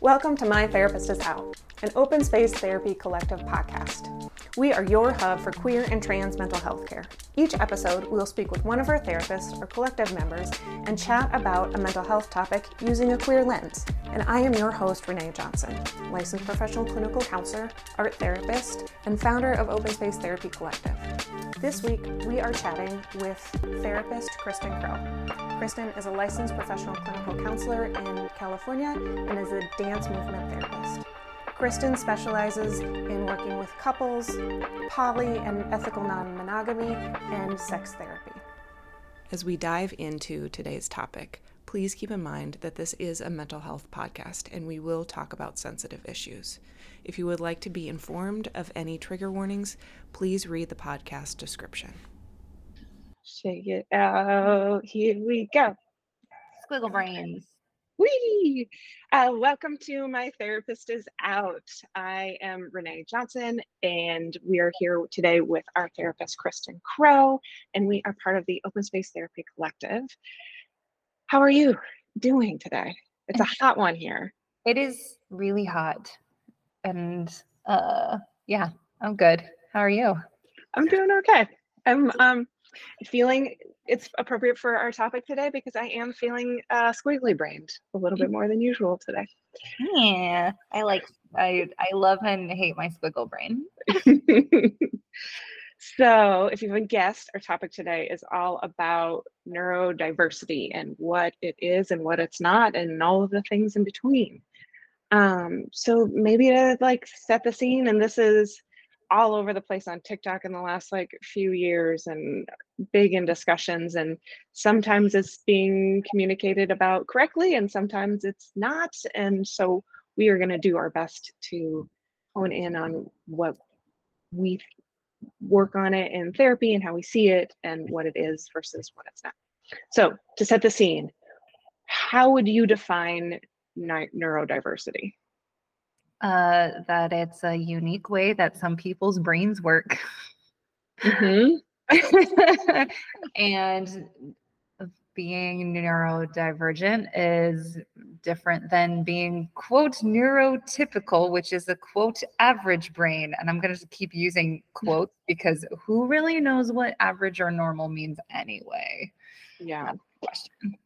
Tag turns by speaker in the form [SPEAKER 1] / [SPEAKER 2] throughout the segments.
[SPEAKER 1] Welcome to My Therapist is Out, an open space therapy collective podcast. We are your hub for queer and trans mental health care. Each episode, we'll speak with one of our therapists or collective members and chat about a mental health topic using a queer lens. And I am your host, Renae Johnson, licensed professional clinical counselor, art therapist, and founder of Open Space Therapy Collective. This week, we are chatting with therapist Kristen Crowe. Kristen is a licensed professional clinical counselor in California and is a dance movement therapist. Kristen specializes in working with couples, poly and ethical non monogamy, and sex therapy. As we dive into today's topic, please keep in mind that this is a mental health podcast and we will talk about sensitive issues. If you would like to be informed of any trigger warnings, please read the podcast description.
[SPEAKER 2] Shake it out. Here we go.
[SPEAKER 3] Squiggle brains.
[SPEAKER 2] Wee! Uh, welcome to My Therapist is Out. I am Renae Johnson, and we are here today with our therapist, Kristen Crowe, and we are part of the Open Space Therapy Collective. How are you doing today? It's a hot one here.
[SPEAKER 3] It is really hot. And uh yeah, I'm good. How are you?
[SPEAKER 2] I'm doing okay. I'm um feeling it's appropriate for our topic today because I am feeling uh, squiggly brained a little bit more than usual today.
[SPEAKER 3] Yeah, I like I I love and hate my squiggle brain.
[SPEAKER 2] so, if you haven't guessed, our topic today is all about neurodiversity and what it is and what it's not, and all of the things in between. Um, so maybe to like set the scene, and this is all over the place on TikTok in the last like few years and big in discussions and sometimes it's being communicated about correctly and sometimes it's not and so we are going to do our best to hone in on what we work on it in therapy and how we see it and what it is versus what it's not. So to set the scene, how would you define neurodiversity?
[SPEAKER 3] Uh, that it's a unique way that some people's brains work. Mm-hmm. and being neurodivergent is different than being quote neurotypical which is a quote average brain and i'm going to keep using quotes because who really knows what average or normal means anyway
[SPEAKER 2] yeah question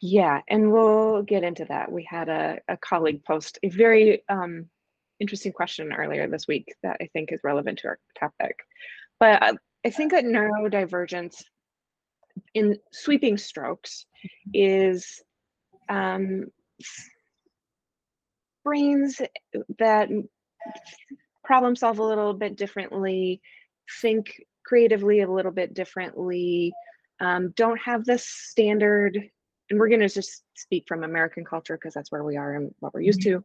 [SPEAKER 2] yeah, and we'll get into that. We had a, a colleague post a very um, interesting question earlier this week that I think is relevant to our topic. But I, I think that neurodivergence in sweeping strokes is um, brains that problem solve a little bit differently, think creatively a little bit differently, um, don't have the standard and we're going to just speak from American culture because that's where we are and what we're used mm-hmm.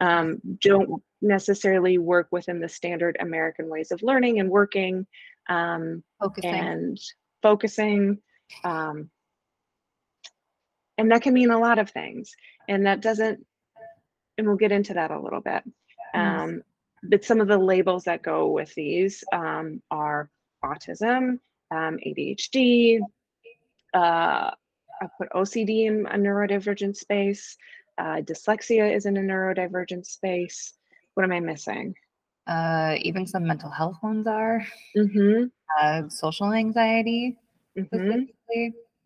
[SPEAKER 2] to, um, don't necessarily work within the standard American ways of learning and working um, focusing. and focusing. Um, and that can mean a lot of things. And that doesn't, and we'll get into that a little bit. Um, but some of the labels that go with these um, are autism, um, ADHD, uh, I put OCD in a neurodivergent space. Uh, dyslexia is in a neurodivergent space. What am I missing?
[SPEAKER 3] Uh, even some mental health ones are. Mm-hmm. Uh, social anxiety, mm-hmm.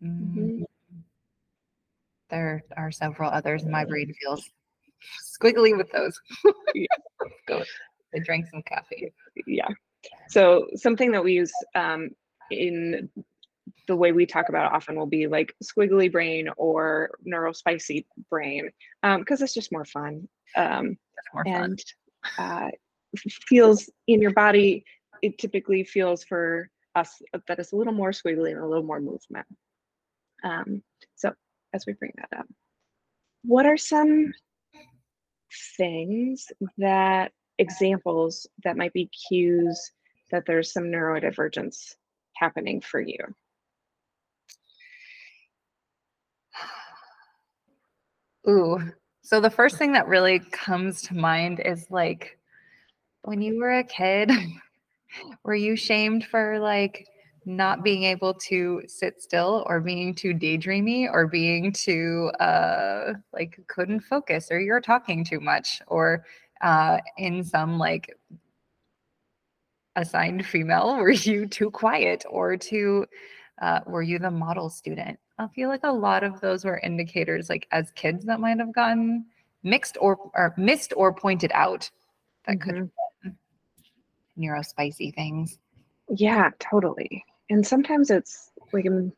[SPEAKER 3] Mm-hmm. There are several others, and my brain feels squiggly with those. Go. I drank some coffee.
[SPEAKER 2] Yeah. So something that we use um, in the way we talk about it often will be like squiggly brain or neural neurospicy brain because um, it's just more fun um, more and fun. Uh, feels in your body it typically feels for us that it's a little more squiggly and a little more movement um, so as we bring that up what are some things that examples that might be cues that there's some neurodivergence happening for you
[SPEAKER 3] Ooh. So the first thing that really comes to mind is like when you were a kid, were you shamed for like not being able to sit still or being too daydreamy or being too uh like couldn't focus or you're talking too much or uh in some like assigned female were you too quiet or too uh, were you the model student? I feel like a lot of those were indicators like as kids that might have gotten mixed or, or missed or pointed out that mm-hmm. could have been neurospicy things.
[SPEAKER 2] Yeah totally. And sometimes it's like i'm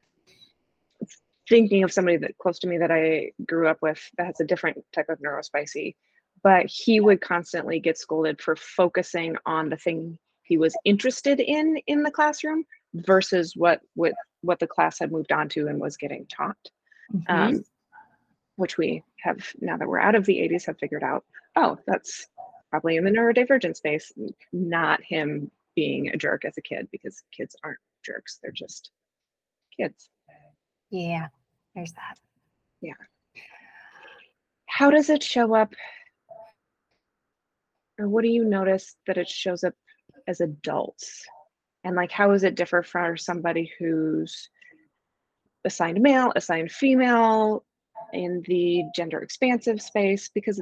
[SPEAKER 2] thinking of somebody that close to me that i grew up with that has a different type of neurospicy but he would constantly get scolded for focusing on the thing he was interested in in the classroom versus what what what the class had moved on to and was getting taught mm-hmm. um, which we have now that we're out of the 80s have figured out oh that's probably in the neurodivergent space not him being a jerk as a kid because kids aren't jerks they're just kids.
[SPEAKER 3] Yeah there's that.
[SPEAKER 2] Yeah. How does it show up or what do you notice that it shows up as adults? And like how does it differ for somebody who's assigned male assigned female in the gender expansive space? Because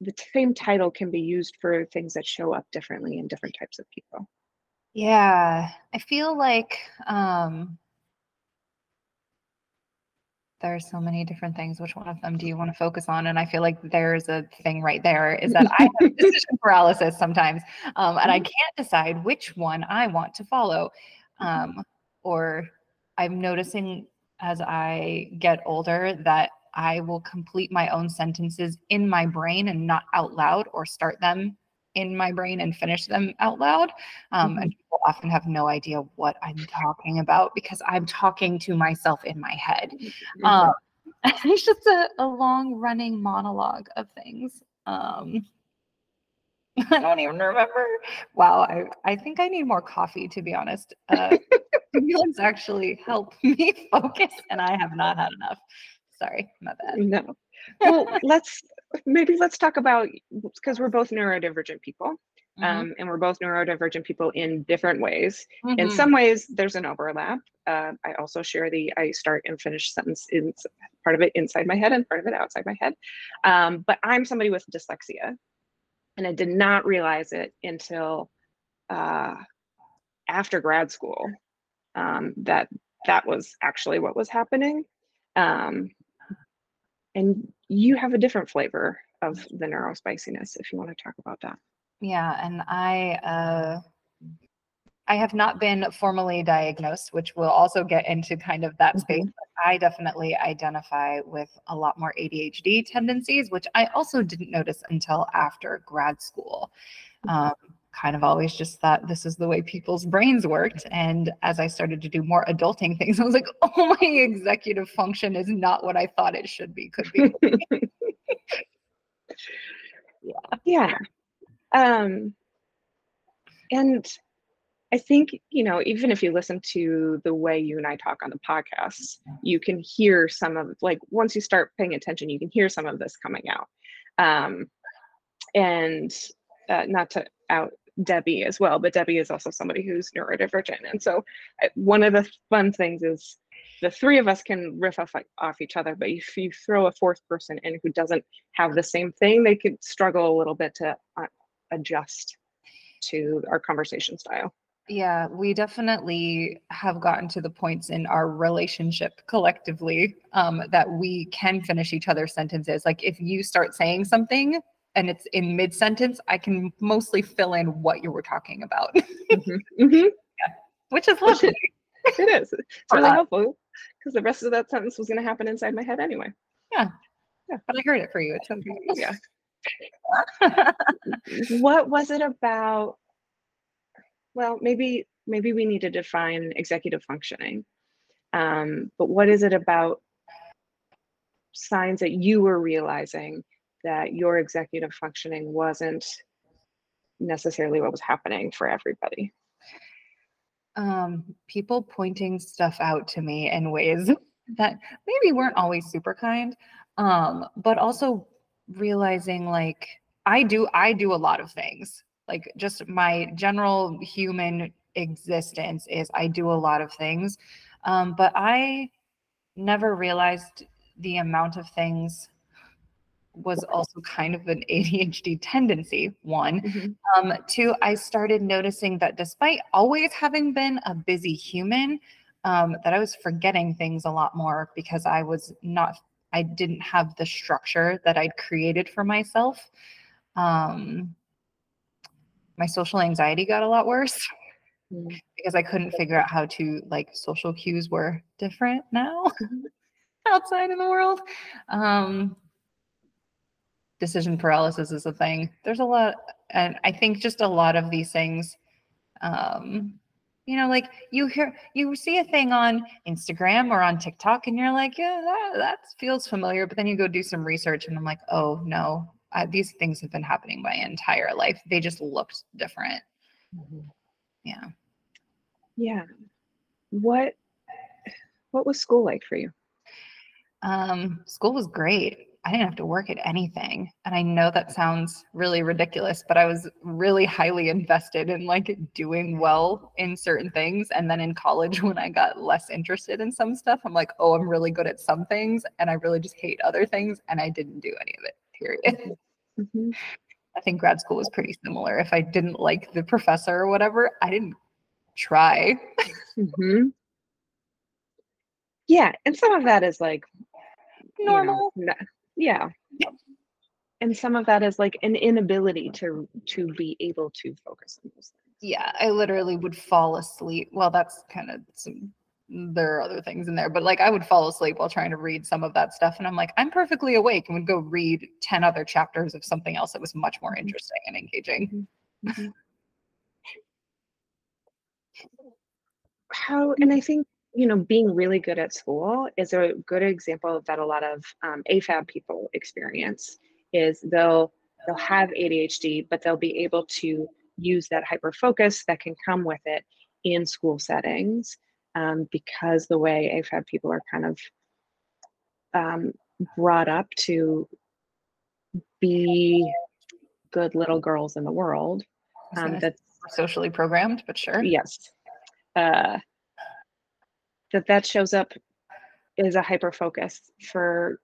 [SPEAKER 2] the same title can be used for things that show up differently in different types of people.
[SPEAKER 3] Yeah i feel like um there are so many different things. Which one of them do you want to focus on? And I feel like there's a thing right there is that I have decision paralysis sometimes, um, and I mm-hmm. can't decide which one I want to follow. Mm-hmm. Um, or I'm noticing as I get older that I will complete my own sentences in my brain and not out loud, or start them in my brain and finish them out loud. Um, mm-hmm. And people often have no idea what I'm talking about because I'm talking to myself in my head. Mm-hmm. Um, it's just a, a, long running monologue of things. Um, I don't even remember. Wow, I, I think I need more coffee to be honest. Uh, stimulants actually help me focus, and I have not had enough. Sorry, my bad.
[SPEAKER 2] No. Well, let's maybe let's talk about because we're both neurodivergent people mm-hmm. um, and we're both neurodivergent people in different ways mm-hmm. in some ways there's an overlap uh, i also share the i start and finish sentence in part of it inside my head and part of it outside my head um, but i'm somebody with dyslexia and i did not realize it until uh, after grad school um, that that was actually what was happening um, and you have a different flavor of the neurospiciness if you want to talk about that
[SPEAKER 3] yeah and i uh i have not been formally diagnosed which will also get into kind of that space mm-hmm. i definitely identify with a lot more adhd tendencies which i also didn't notice until after grad school mm-hmm. um, kind of always just thought this is the way people's brains worked. And as I started to do more adulting things, I was like, oh, my executive function is not what I thought it should be, could be.
[SPEAKER 2] yeah. Yeah. Um, and I think, you know, even if you listen to the way you and I talk on the podcast, you can hear some of like once you start paying attention, you can hear some of this coming out. Um, and uh, not to out Debbie as well, but Debbie is also somebody who's neurodivergent. And so one of the fun things is the three of us can riff off, off each other, but if you throw a fourth person in who doesn't have the same thing, they could struggle a little bit to uh, adjust to our conversation style.
[SPEAKER 3] Yeah, we definitely have gotten to the points in our relationship collectively um, that we can finish each other's sentences. Like if you start saying something and it's in mid sentence, I can mostly fill in what you were talking about. mm-hmm. Mm-hmm. Yeah. Which is lovely.
[SPEAKER 2] it is. It's really that. helpful because the rest of that sentence was going to happen inside my head anyway.
[SPEAKER 3] Yeah. Yeah. But I heard it for you. It's okay.
[SPEAKER 2] Yeah. what was it about? Well, maybe maybe we need to define executive functioning. Um, but what is it about signs that you were realizing that your executive functioning wasn't necessarily what was happening for everybody?
[SPEAKER 3] Um, people pointing stuff out to me in ways that maybe weren't always super kind, um, but also realizing like I do I do a lot of things like just my general human existence is I do a lot of things. Um, but I never realized the amount of things was also kind of an ADHD tendency. One, mm-hmm. um, two, I started noticing that despite always having been a busy human, um, that I was forgetting things a lot more because I was not, I didn't have the structure that I'd created for myself. Um, my social anxiety got a lot worse mm-hmm. because I couldn't figure out how to like social cues were different now mm-hmm. outside in the world. Um, decision paralysis is a thing. There's a lot, and I think just a lot of these things. Um, you know, like you hear, you see a thing on Instagram or on TikTok, and you're like, yeah, that, that feels familiar. But then you go do some research, and I'm like, oh no, I, these things have been happening my entire life. They just looked different. Mm-hmm. Yeah.
[SPEAKER 2] Yeah. What What was school like for you?
[SPEAKER 3] Um, school was great. I didn't have to work at anything. And I know that sounds really ridiculous, but I was really highly invested in like doing well in certain things. And then in college, when I got less interested in some stuff, I'm like, oh, I'm really good at some things and I really just hate other things. And I didn't do any of it, period. Mm-hmm. I think grad school was pretty similar. If I didn't like the professor or whatever, I didn't try.
[SPEAKER 2] mm-hmm. Yeah. And some of that is like
[SPEAKER 3] normal.
[SPEAKER 2] You know, yeah. And some of that is like an inability to to be able to focus on those things.
[SPEAKER 3] Yeah i literally would fall asleep. Well that's kind of some there are other things in there but like i would fall asleep while trying to read some of that stuff and i'm like i'm perfectly awake and would go read 10 other chapters of something else that was much more mm-hmm. interesting and engaging. Mm-hmm.
[SPEAKER 2] how and i think you know, being really good at school is a good example that a lot of um, AFAB people experience. Is they'll they'll have ADHD, but they'll be able to use that hyper focus that can come with it in school settings um, because the way AFAB people are kind of um, brought up to be good little girls in the world.
[SPEAKER 3] Um, that's socially programmed, but sure.
[SPEAKER 2] Yes. Uh, that that shows up is a hyper focus for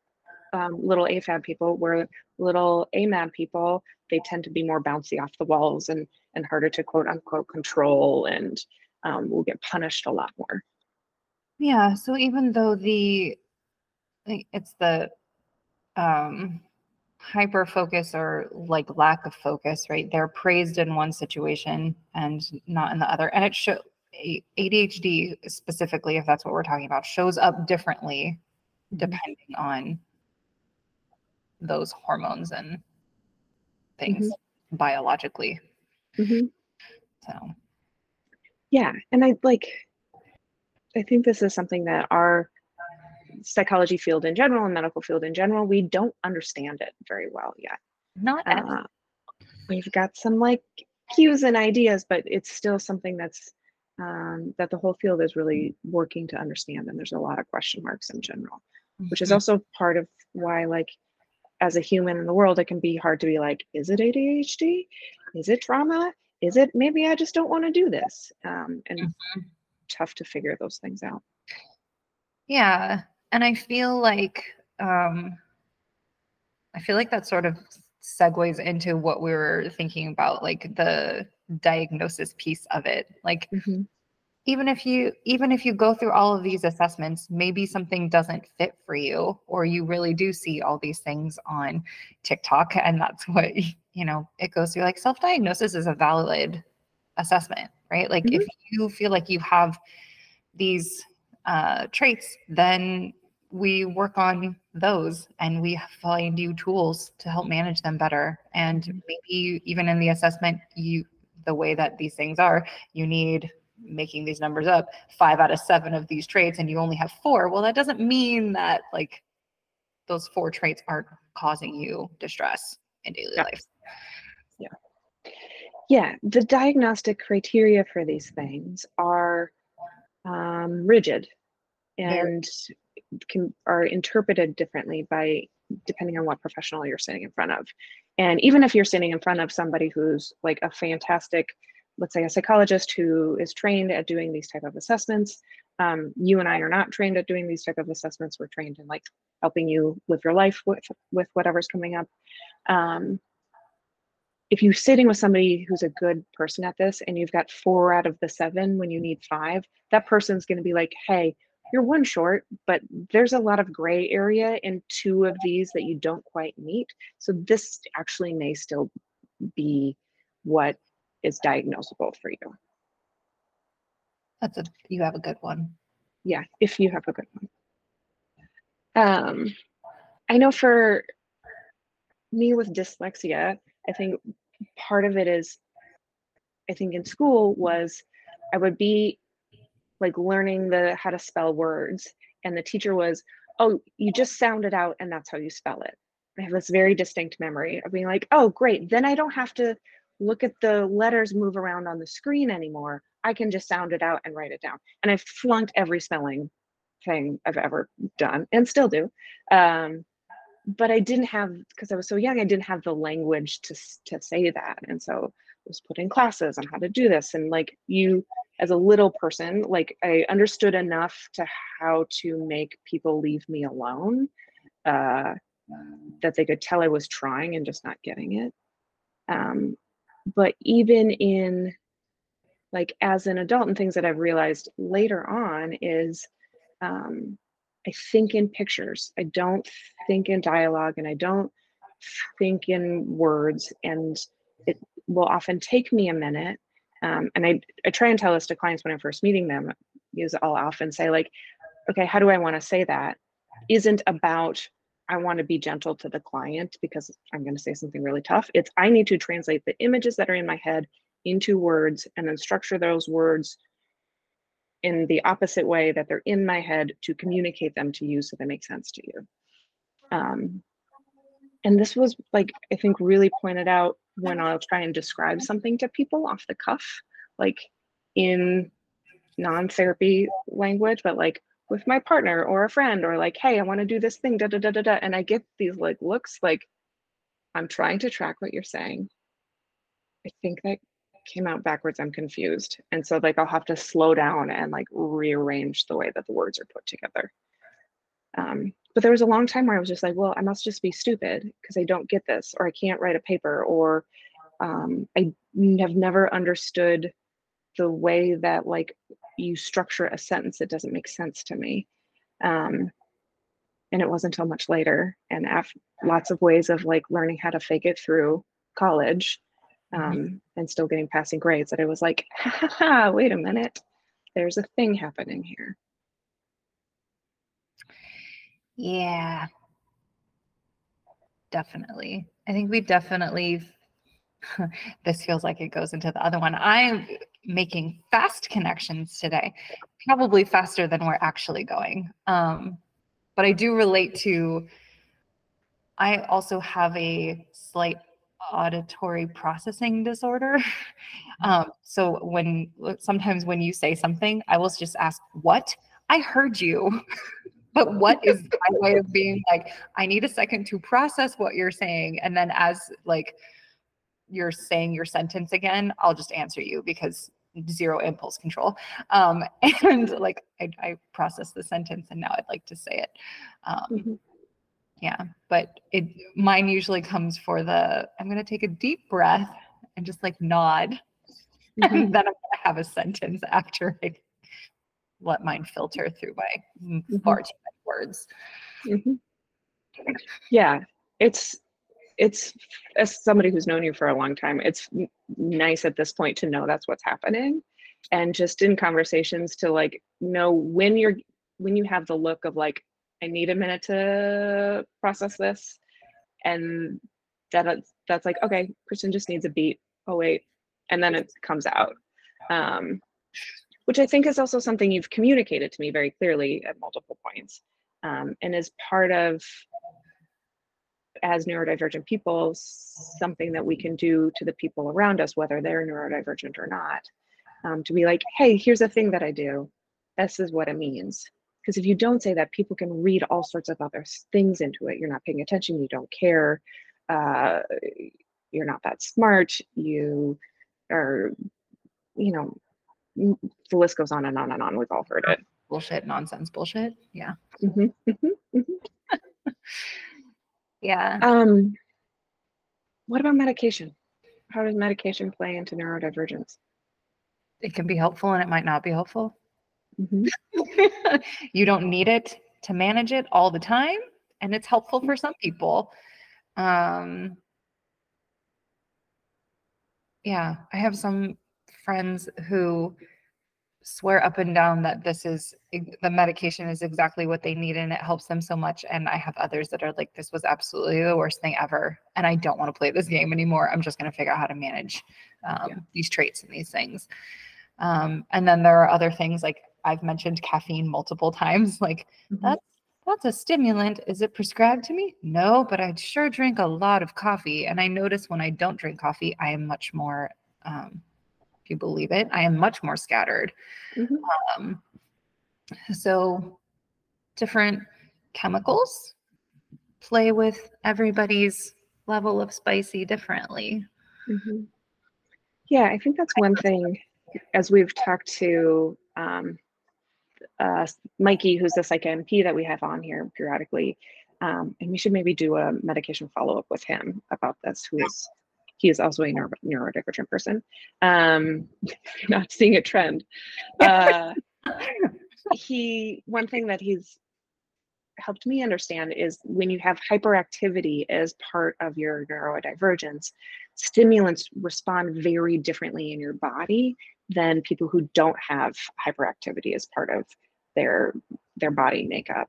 [SPEAKER 2] um, little AFAB people, where little AMAB people, they tend to be more bouncy off the walls and and harder to quote unquote control and um, will get punished a lot more.
[SPEAKER 3] Yeah. So even though the it's the um, hyper focus or like lack of focus, right? They're praised in one situation and not in the other, and it should ADHD specifically, if that's what we're talking about, shows up differently mm-hmm. depending on those hormones and things mm-hmm. biologically. Mm-hmm. So,
[SPEAKER 2] yeah, and I like, I think this is something that our psychology field in general and medical field in general, we don't understand it very well yet.
[SPEAKER 3] Not uh,
[SPEAKER 2] we've got some like cues and ideas, but it's still something that's um, that the whole field is really working to understand and there's a lot of question marks in general mm-hmm. which is mm-hmm. also part of why like as a human in the world it can be hard to be like is it adhd is it trauma is it maybe i just don't want to do this um, and mm-hmm. tough to figure those things out
[SPEAKER 3] yeah and i feel like um i feel like that sort of segues into what we were thinking about like the diagnosis piece of it like mm-hmm. even if you even if you go through all of these assessments maybe something doesn't fit for you or you really do see all these things on tiktok and that's what you know it goes through like self-diagnosis is a valid assessment right like mm-hmm. if you feel like you have these uh, traits then we work on those and we find you tools to help manage them better and mm-hmm. maybe even in the assessment you the way that these things are, you need making these numbers up five out of seven of these traits and you only have four. Well, that doesn't mean that like those four traits aren't causing you distress in daily yeah. life.
[SPEAKER 2] Yeah. Yeah. The diagnostic criteria for these things are um, rigid and can are interpreted differently by depending on what professional you're sitting in front of. And even if you're sitting in front of somebody who's like a fantastic let's say a psychologist who is trained at doing these type of assessments um, you and i are not trained at doing these type of assessments. We're trained in like helping you live your life with with whatever's coming up. Um, if you're sitting with somebody who's a good person at this and you've got four out of the seven when you need five that person's going to be like hey you're one short but there's a lot of gray area in two of these that you don't quite meet. So this actually may still be what is diagnosable for you.
[SPEAKER 3] That's a you have a good one.
[SPEAKER 2] Yeah if you have a good one. Um i know for me with dyslexia I think part of it is, I think in school was I would be like learning the how to spell words, and the teacher was, "Oh, you just sound it out, and that's how you spell it." I have this very distinct memory of being like, "Oh, great! Then I don't have to look at the letters move around on the screen anymore. I can just sound it out and write it down." And I flunked every spelling thing I've ever done, and still do. Um, but I didn't have because I was so young, I didn't have the language to to say that, and so was put in classes on how to do this. And like you, as a little person, like I understood enough to how to make people leave me alone, uh, that they could tell I was trying and just not getting it. Um, but even in like as an adult and things that I've realized later on is um, I think in pictures. I don't think in dialogue and I don't think in words. And will often take me a minute. Um, and I, I try and tell this to clients when I'm first meeting them, is I'll often say, like, okay, how do I want to say that? Isn't about I want to be gentle to the client because I'm going to say something really tough. It's I need to translate the images that are in my head into words and then structure those words in the opposite way that they're in my head to communicate them to you so they make sense to you. Um, and this was like, I think really pointed out when I'll try and describe something to people off the cuff, like in non-therapy language, but like with my partner or a friend or like, hey, I want to do this thing, da da da da da. And I get these like looks like I'm trying to track what you're saying. I think that came out backwards, I'm confused. And so like I'll have to slow down and like rearrange the way that the words are put together. Um, but there was a long time where I was just like, well, I must just be stupid because I don't get this, or I can't write a paper, or um, I have never understood the way that like you structure a sentence that doesn't make sense to me. Um, and it wasn't until much later and after lots of ways of like learning how to fake it through college Mm-hmm. um, and still getting passing grades that I was like, ha, ha, ha, wait a minute, there's a thing happening here.
[SPEAKER 3] Yeah, definitely. I think we definitely, this feels like it goes into the other one. I'm making fast connections today, probably faster than we're actually going. Um, but I do relate to, I also have a slight auditory processing disorder. Mm-hmm. Um, so when sometimes when you say something, I will just ask, "What? I heard you." but what is my way of being like i need a second to process what you're saying and then as like you're saying your sentence again i'll just answer you because zero impulse control. Um and like i, I process the sentence and now i'd like to say it. Um mm-hmm. yeah but it mine usually comes for the i'm going to take a deep breath and just like nod mm-hmm. and then i'm going to have a sentence after i let mine filter through my mm-hmm. far too many words mm-hmm.
[SPEAKER 2] yeah it's it's as somebody who's known you for a long time it's nice at this point to know that's what's happening and just in conversations to like know when you're when you have the look of like I need a minute to process this. And that that's like, okay, Kristen just needs a beat. Oh wait. And then it comes out. Um, which I think is also something you've communicated to me very clearly at multiple points. Um, and is part of as neurodivergent people, something that we can do to the people around us, whether they're neurodivergent or not, um, to be like, hey, here's a thing that I do. This is what it means. Because if you don't say that, people can read all sorts of other things into it. You're not paying attention, you don't care, uh, you're not that smart, you are you know, the list goes on and on and on. We've all heard it.
[SPEAKER 3] Bullshit, nonsense, bullshit. Yeah.
[SPEAKER 2] Mhm, mhm, mhm.
[SPEAKER 3] Yeah.
[SPEAKER 2] Um, what about medication? How does medication play into neurodivergence?
[SPEAKER 3] It can be helpful and it might not be helpful.
[SPEAKER 2] Mhm.
[SPEAKER 3] you don't need it to manage it all the time and it's helpful for some people um yeah i have some friends who swear up and down that this is the medication is exactly what they need and it helps them so much and i have others that are like this was absolutely the worst thing ever and i don't want to play this game anymore i'm just going to figure out how to manage um,
[SPEAKER 2] Yeah.
[SPEAKER 3] these traits and these things um, and then there are other things like i've mentioned caffeine multiple times like
[SPEAKER 2] Mhm.
[SPEAKER 3] that's that's a stimulant. Is it prescribed to me? No, but I sure drink a lot of coffee. And I notice when I don't drink coffee, I am much more, um, if you believe it, I am much more scattered.
[SPEAKER 2] Mhm.
[SPEAKER 3] Um, so different chemicals play with everybody's level of spicy differently.
[SPEAKER 2] Mhm. Yeah, I think that's one thing as we've talked to um, uh, Mikey, who's the psych NP that we have on here periodically, um, and we should maybe do a medication follow up with him about this. Who is he is also a neuro- neurodivergent person. Um, not seeing a trend. Uh, he one thing that he's helped me understand is when you have hyperactivity as part of your neurodivergence, stimulants respond very differently in your body than people who don't have hyperactivity as part of their their body makeup.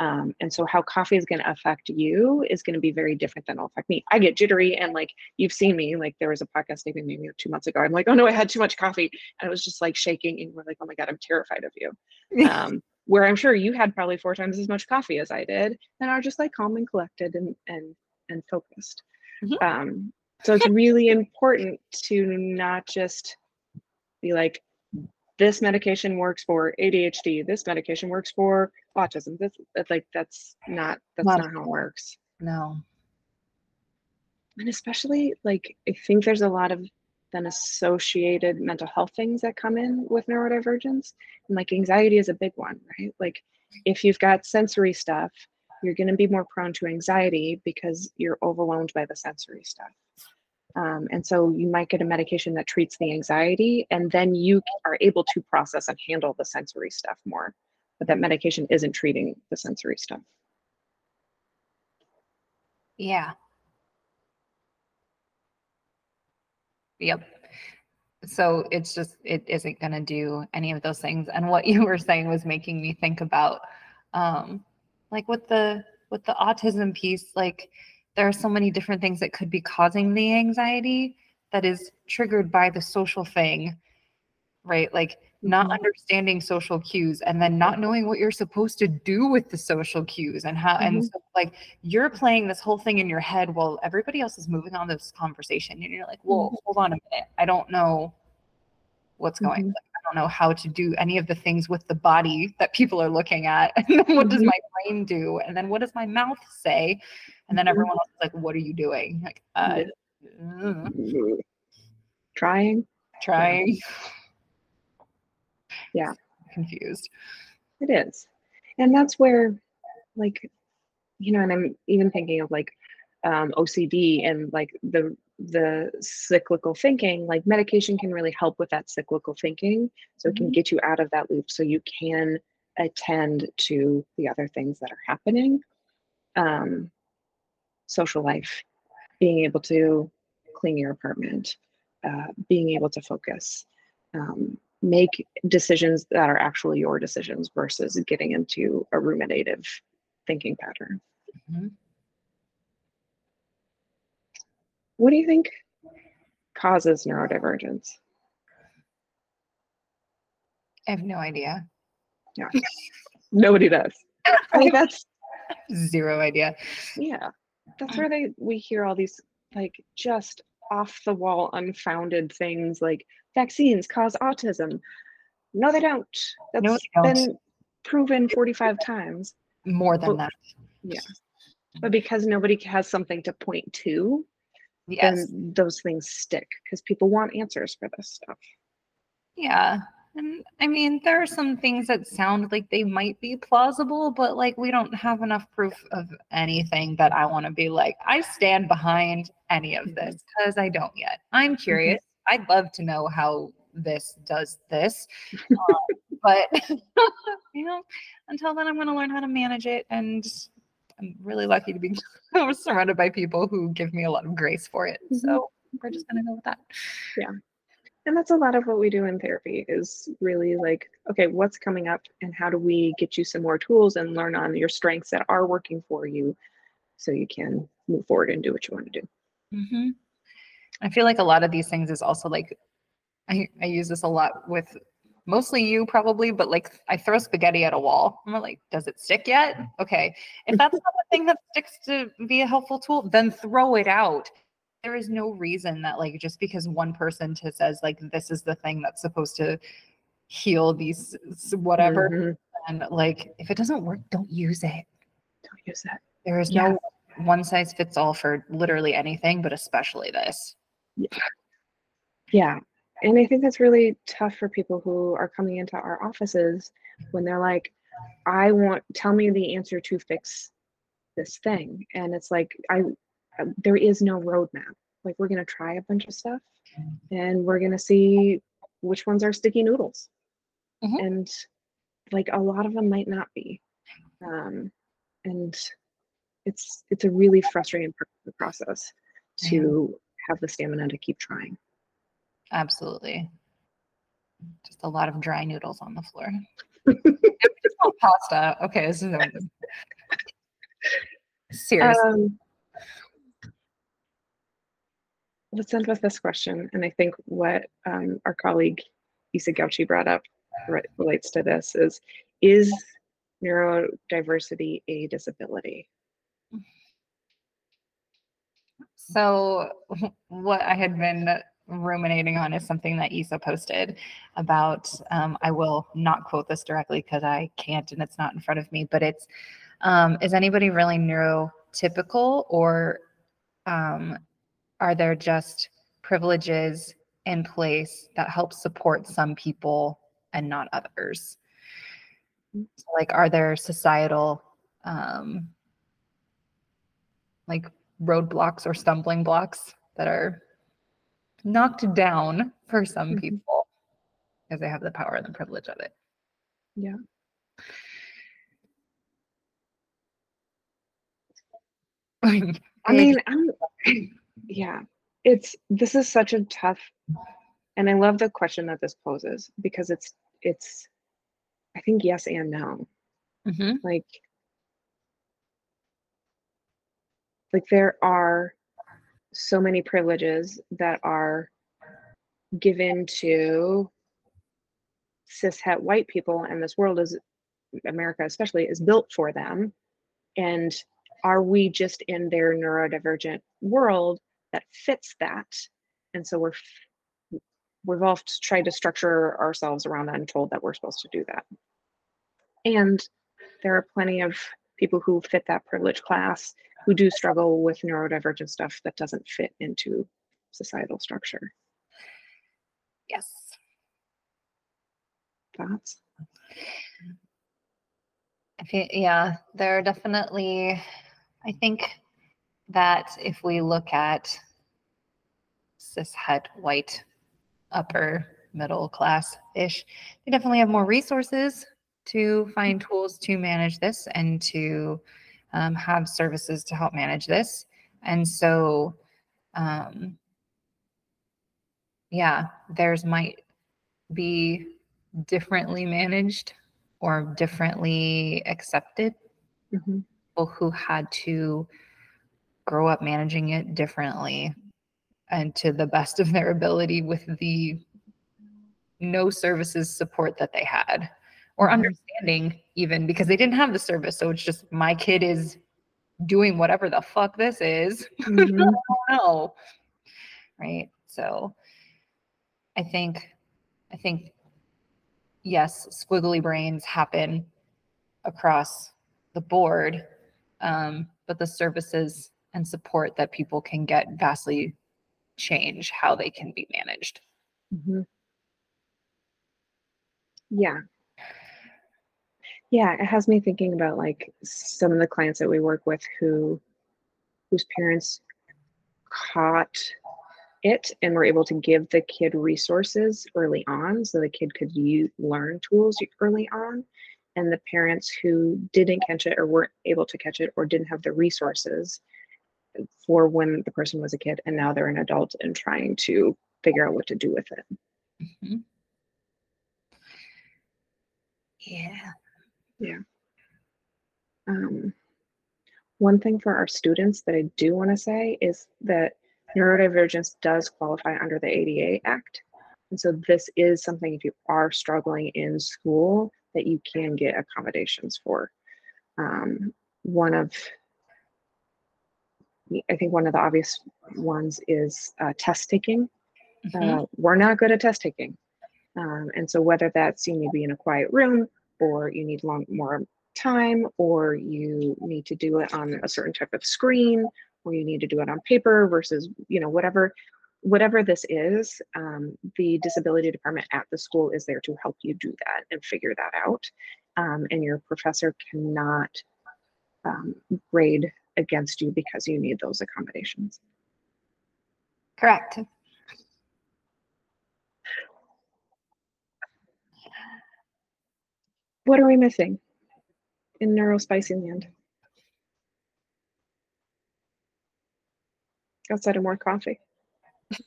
[SPEAKER 2] Um, and so how coffee is going to affect you is going to be very different than it'll affect me. I get jittery and like you've seen me, like there was a podcast maybe maybe two months ago. I'm like, oh no, I had too much coffee. And I was just like shaking and we're like, oh my God, I'm terrified of you. Um, where I'm sure you had probably four times as much coffee as I did, and are just like calm and collected and and and focused.
[SPEAKER 3] Mhm.
[SPEAKER 2] Um, so it's really important to not just be like, this medication works for ADHD, this medication works for autism. This that's like that's not that's
[SPEAKER 3] Not
[SPEAKER 2] not how it works.
[SPEAKER 3] No.
[SPEAKER 2] And especially like I think there's a lot of then associated mental health things that come in with neurodivergence. And like anxiety is a big one, right? Like if you've got sensory stuff, you're going to be more prone to anxiety because you're overwhelmed by the sensory stuff. Um, and so you might get a medication that treats the anxiety, and then you are able to process and handle the sensory stuff more. But that medication isn't treating the sensory stuff.
[SPEAKER 3] Yeah. Yep. So it's just, it isn't going to do any of those things. And what you were saying was making me think about, um, like with the, with the autism piece, like there are so many different things that could be causing the anxiety that is triggered by the social thing, right? Like not
[SPEAKER 2] Mhm.
[SPEAKER 3] understanding social cues and then not knowing what you're supposed to do with the social cues and how, and
[SPEAKER 2] Mhm.
[SPEAKER 3] so like you're playing this whole thing in your head while everybody else is moving on this conversation and you're like whoa hold on a minute i don't know what's going
[SPEAKER 2] Mhm.
[SPEAKER 3] like, i don't know how to do any of the things with the body that people are looking at and then what does
[SPEAKER 2] Mhm.
[SPEAKER 3] my brain do and then what does my mouth say and then
[SPEAKER 2] Mhm.
[SPEAKER 3] everyone else is like what are you doing like uh, mm,
[SPEAKER 2] Trying.
[SPEAKER 3] trying
[SPEAKER 2] Yeah.
[SPEAKER 3] confused
[SPEAKER 2] It is. And that's where, like, you know, and I'm even thinking of like um, OCD and like the the cyclical thinking, like medication can really help with that cyclical thinking. So it can get you out of that loop so you can attend to the other things that are happening. Um, social life, being able to clean your apartment, uh, being able to focus, um, make decisions that are actually your decisions versus getting into a ruminative thinking pattern.
[SPEAKER 3] Mhm.
[SPEAKER 2] What do you think causes neurodivergence?
[SPEAKER 3] i have no idea
[SPEAKER 2] Yeah, nobody does. I mean, that's
[SPEAKER 3] zero idea
[SPEAKER 2] yeah, that's mm. where they we hear all these like just off the wall, unfounded things like vaccines cause autism. No, they don't. That's
[SPEAKER 3] No, they don't.
[SPEAKER 2] been proven 45 times.
[SPEAKER 3] more than
[SPEAKER 2] Well,
[SPEAKER 3] that
[SPEAKER 2] Yeah. But because nobody has something to point to,
[SPEAKER 3] yes
[SPEAKER 2] then those things stick because people want answers for this stuff.
[SPEAKER 3] Yeah. And I mean, there are some things that sound like they might be plausible, but like we don't have enough proof of anything that I want to be like, I stand behind any of this because mm-hmm. I don't yet. I'm mm-hmm. curious. Mm-hmm. I'd love to know how this does this. Um, but, you know, until then, I'm going to learn how to manage it. And I'm really lucky to be surrounded by people who give me a lot of grace for it. Mm-hmm. So we're just going to go with that.
[SPEAKER 2] Yeah and that's a lot of what we do in therapy is really like okay what's coming up and how do we get you some more tools and learn on your strengths that are working for you so you can move forward and do what you want to do.
[SPEAKER 3] Mm-hmm. i feel like a lot of these things is also like I, I use this a lot with mostly you probably but like i throw spaghetti at a wall. I'm like does it stick yet? Okay. If that's not the thing that sticks to be a helpful tool then throw it out there is no reason that like just because one person to says like this is the thing that's supposed to heal these whatever mm-hmm. and like if it doesn't work don't use it
[SPEAKER 2] don't use it
[SPEAKER 3] there is yeah. no one size fits all for literally anything but especially this
[SPEAKER 2] yeah. yeah and i think that's really tough for people who are coming into our offices when they're like i want tell me the answer to fix this thing and it's like i there is no roadmap. Like we're going to try a bunch of stuff and we're going to see which ones are sticky noodles. Mm-hmm. And like a lot of them might not be. Um, and it's it's a really frustrating part of the process to mm-hmm. have the stamina to keep trying.
[SPEAKER 3] Absolutely. Just a lot of dry noodles on the floor. it's not pasta. Okay, this is seriously. Um,
[SPEAKER 2] let's end with this question. And I think what um, our colleague Isa Gauchi brought up relates to this is, is neurodiversity a disability?
[SPEAKER 3] So what I had been ruminating on is something that Isa posted about, um, I will not quote this directly because I can't and it's not in front of me, but it's, um, is anybody really neurotypical or um, are there just privileges in place that help support some people and not others? So like, are there societal um, like roadblocks or stumbling blocks that are knocked down for some mm-hmm. people because they have the power and the privilege of it?
[SPEAKER 2] Yeah. I mean, I'm yeah. It's this is such a tough and i love the question that this poses because it's it's i think yes and no. Mm-hmm. like like there are so many privileges that are given to cis het white people and this world is america especially is built for them. And are we just in their neurodivergent world that fits that. And so we're we've all tried to structure ourselves around that and told that we're supposed to do that. And there are plenty of people who fit that privileged class who do struggle with neurodivergent stuff that doesn't fit into societal structure.
[SPEAKER 3] Yes.
[SPEAKER 2] Thoughts?
[SPEAKER 3] I feel, yeah, there are definitely, I think that if we look at cis het white upper middle class ish, they definitely have more resources to find tools to manage this and to um, have services to help manage this. And so, um, yeah, theirs might be differently managed or differently accepted. Mm-hmm. People who had to grow up managing it differently and to the best of their ability with the no services support that they had or mm-hmm. understanding even because they didn't have the service so it's just my kid is doing whatever the fuck this is mm-hmm. no right so i think i think yes squiggly brains happen across the board um, but the services and support that people can get vastly change how they can be managed.
[SPEAKER 2] Mm-hmm. Yeah. Yeah, it has me thinking about like some of the clients that we work with who whose parents caught it and were able to give the kid resources early on so the kid could use, learn tools early on and the parents who didn't catch it or weren't able to catch it or didn't have the resources for when the person was a kid and now they're an adult and trying to figure out what to do with it mm-hmm.
[SPEAKER 3] yeah
[SPEAKER 2] yeah um, one thing for our students that i do want to say is that neurodivergence does qualify under the ADA act and so this is something if you are struggling in school that you can get accommodations for. Um, one of, I think one of the obvious ones is uh, test taking. Mm-hmm. Uh, we're not good at test taking. Um, and so whether that's you need to be in a quiet room or you need long more time or you need to do it on a certain type of screen or you need to do it on paper versus you know whatever whatever this is, um, the disability department at the school is there to help you do that and figure that out. Um, and your professor cannot um, grade against you because you need those accommodations.
[SPEAKER 3] Correct.
[SPEAKER 2] What are we missing in NeuroSpicy land? Outside of more coffee.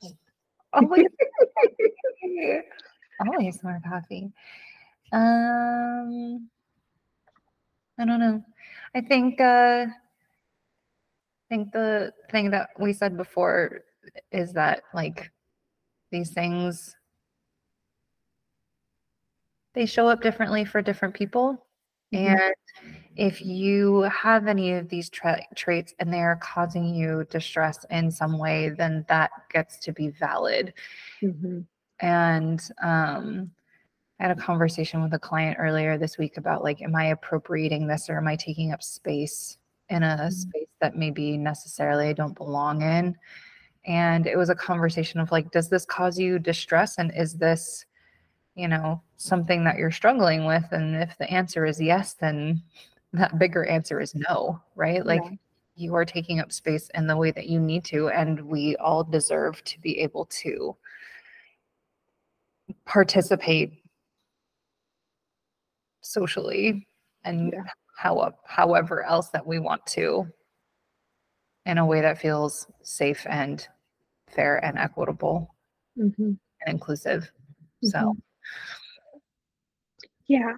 [SPEAKER 3] always, always more coffee. Um, I don't know. I think uh, think the thing that we said before is that like these things they show up differently for different people mm-hmm. and if you have any of these tra- traits and they are causing you distress in some way, then that gets to be valid. Mm-hmm. And um, I had a conversation with a client earlier this week about like, am I appropriating this or am I taking up space in a mm-hmm. space that maybe necessarily I don't belong in? And it was a conversation of like, does this cause you distress? And is this, you know, something that you're struggling with? And if the answer is yes, then that bigger answer is no, right? Like yeah. you are taking up space in the way that you need to, and we all deserve to be able to participate socially and yeah. How however else that we want to in a way that feels safe and fair and equitable mm-hmm. and inclusive. Mm-hmm. So
[SPEAKER 2] yeah.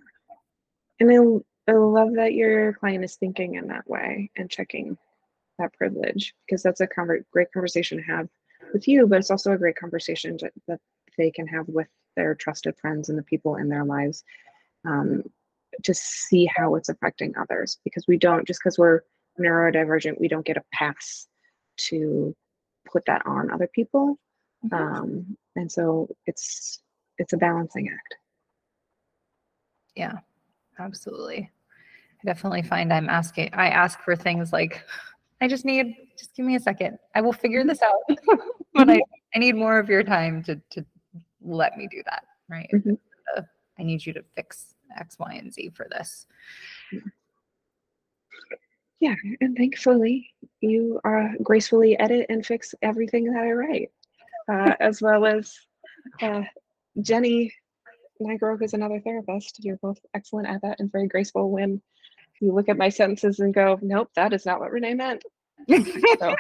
[SPEAKER 2] And I I love that your client is thinking in that way and checking that privilege because that's a conver- great conversation to have with you, but it's also a great conversation to, that they can have with their trusted friends and the people in their lives um, to see how it's affecting others because we don't just because we're neurodivergent we don't get a pass to put that on other people mm-hmm. um, and so it's it's a balancing act
[SPEAKER 3] yeah absolutely. I definitely find I'm asking, I ask for things like, I just need, just give me a second. I will figure this out. but I, I need more of your time to, to let me do that. Right. Mm-hmm. Uh, I need you to fix X, Y, and Z for this.
[SPEAKER 2] Yeah. And thankfully, you uh, gracefully edit and fix everything that I write, uh, as well as uh, Jenny Nigro is another therapist. You're both excellent at that and very graceful when you look at my sentences and go, nope, that is not what Renae meant. so,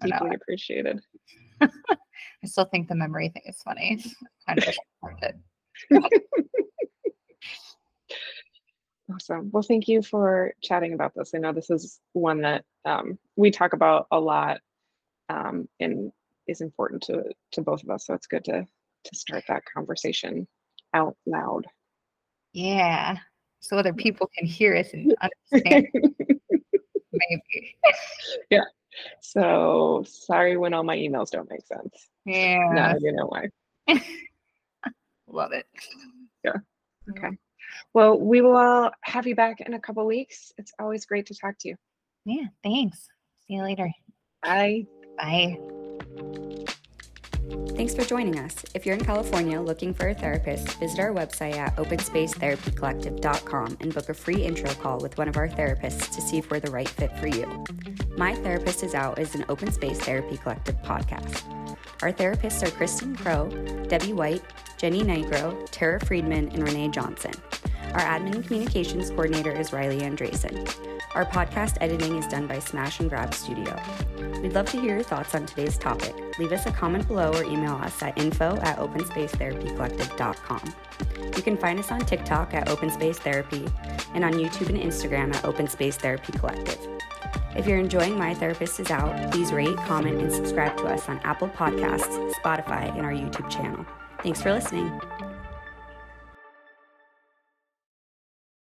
[SPEAKER 2] deeply appreciated.
[SPEAKER 3] I still think the memory thing is funny.
[SPEAKER 2] Awesome. Well, thank you for chatting about this. I know this is one that um, we talk about a lot um, and is important to to both of us. So it's good to to start that conversation out loud.
[SPEAKER 3] Yeah. So other people can hear us and understand. Maybe.
[SPEAKER 2] Yeah. So sorry when all my emails don't make sense.
[SPEAKER 3] Yeah.
[SPEAKER 2] Now you know why.
[SPEAKER 3] Love it.
[SPEAKER 2] Yeah. Okay. Well, we will all have you back in a couple weeks. It's always great to talk to you.
[SPEAKER 3] Yeah. Thanks. See you later.
[SPEAKER 2] Bye.
[SPEAKER 3] Bye.
[SPEAKER 4] Thanks for joining us. If you're in California looking for a therapist, visit our website at openspacetherapycollective.com and book a free intro call with one of our therapists to see if we're the right fit for you. My Therapist is Out is an open space therapy collective podcast. Our therapists are Kristen Crowe, Debbie White, Jenny Nigro, Tara Friedman, and Renae Johnson. Our admin and communications coordinator is Riley Andresen. Our podcast editing is done by Smash and Grab Studio. We'd love to hear your thoughts on today's topic. Leave us a comment below or email us at info at openspacetherapycollective.com. You can find us on TikTok at Open Space Therapy and on YouTube and Instagram at Open Space Therapy Collective. If you're enjoying My Therapist is Out, please rate, comment, and subscribe to us on Apple Podcasts, Spotify, and our YouTube channel. Thanks for listening.